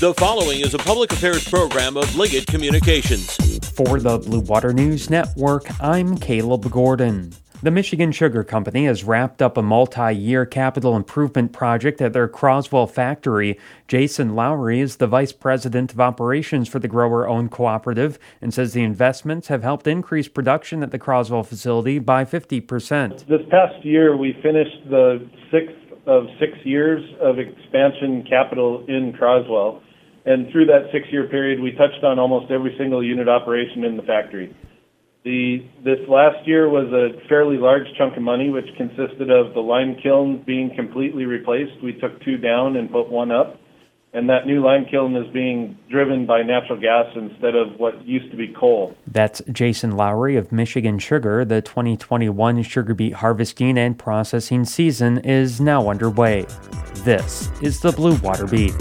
The following is a public affairs program of Liggett Communications. For the Blue Water News Network, I'm Caleb Gordon. The Michigan Sugar Company has wrapped up a multi year capital improvement project at their Croswell factory. Jason Lowry is the vice president of operations for the grower owned cooperative and says the investments have helped increase production at the Croswell facility by 50%. This past year, we finished the sixth of six years of expansion capital in Croswell. And through that six year period, we touched on almost every single unit operation in the factory. The, this last year was a fairly large chunk of money, which consisted of the lime kiln being completely replaced. We took two down and put one up. And that new lime kiln is being driven by natural gas instead of what used to be coal. That's Jason Lowry of Michigan Sugar. The 2021 sugar beet harvesting and processing season is now underway. This is the Blue Water Beat.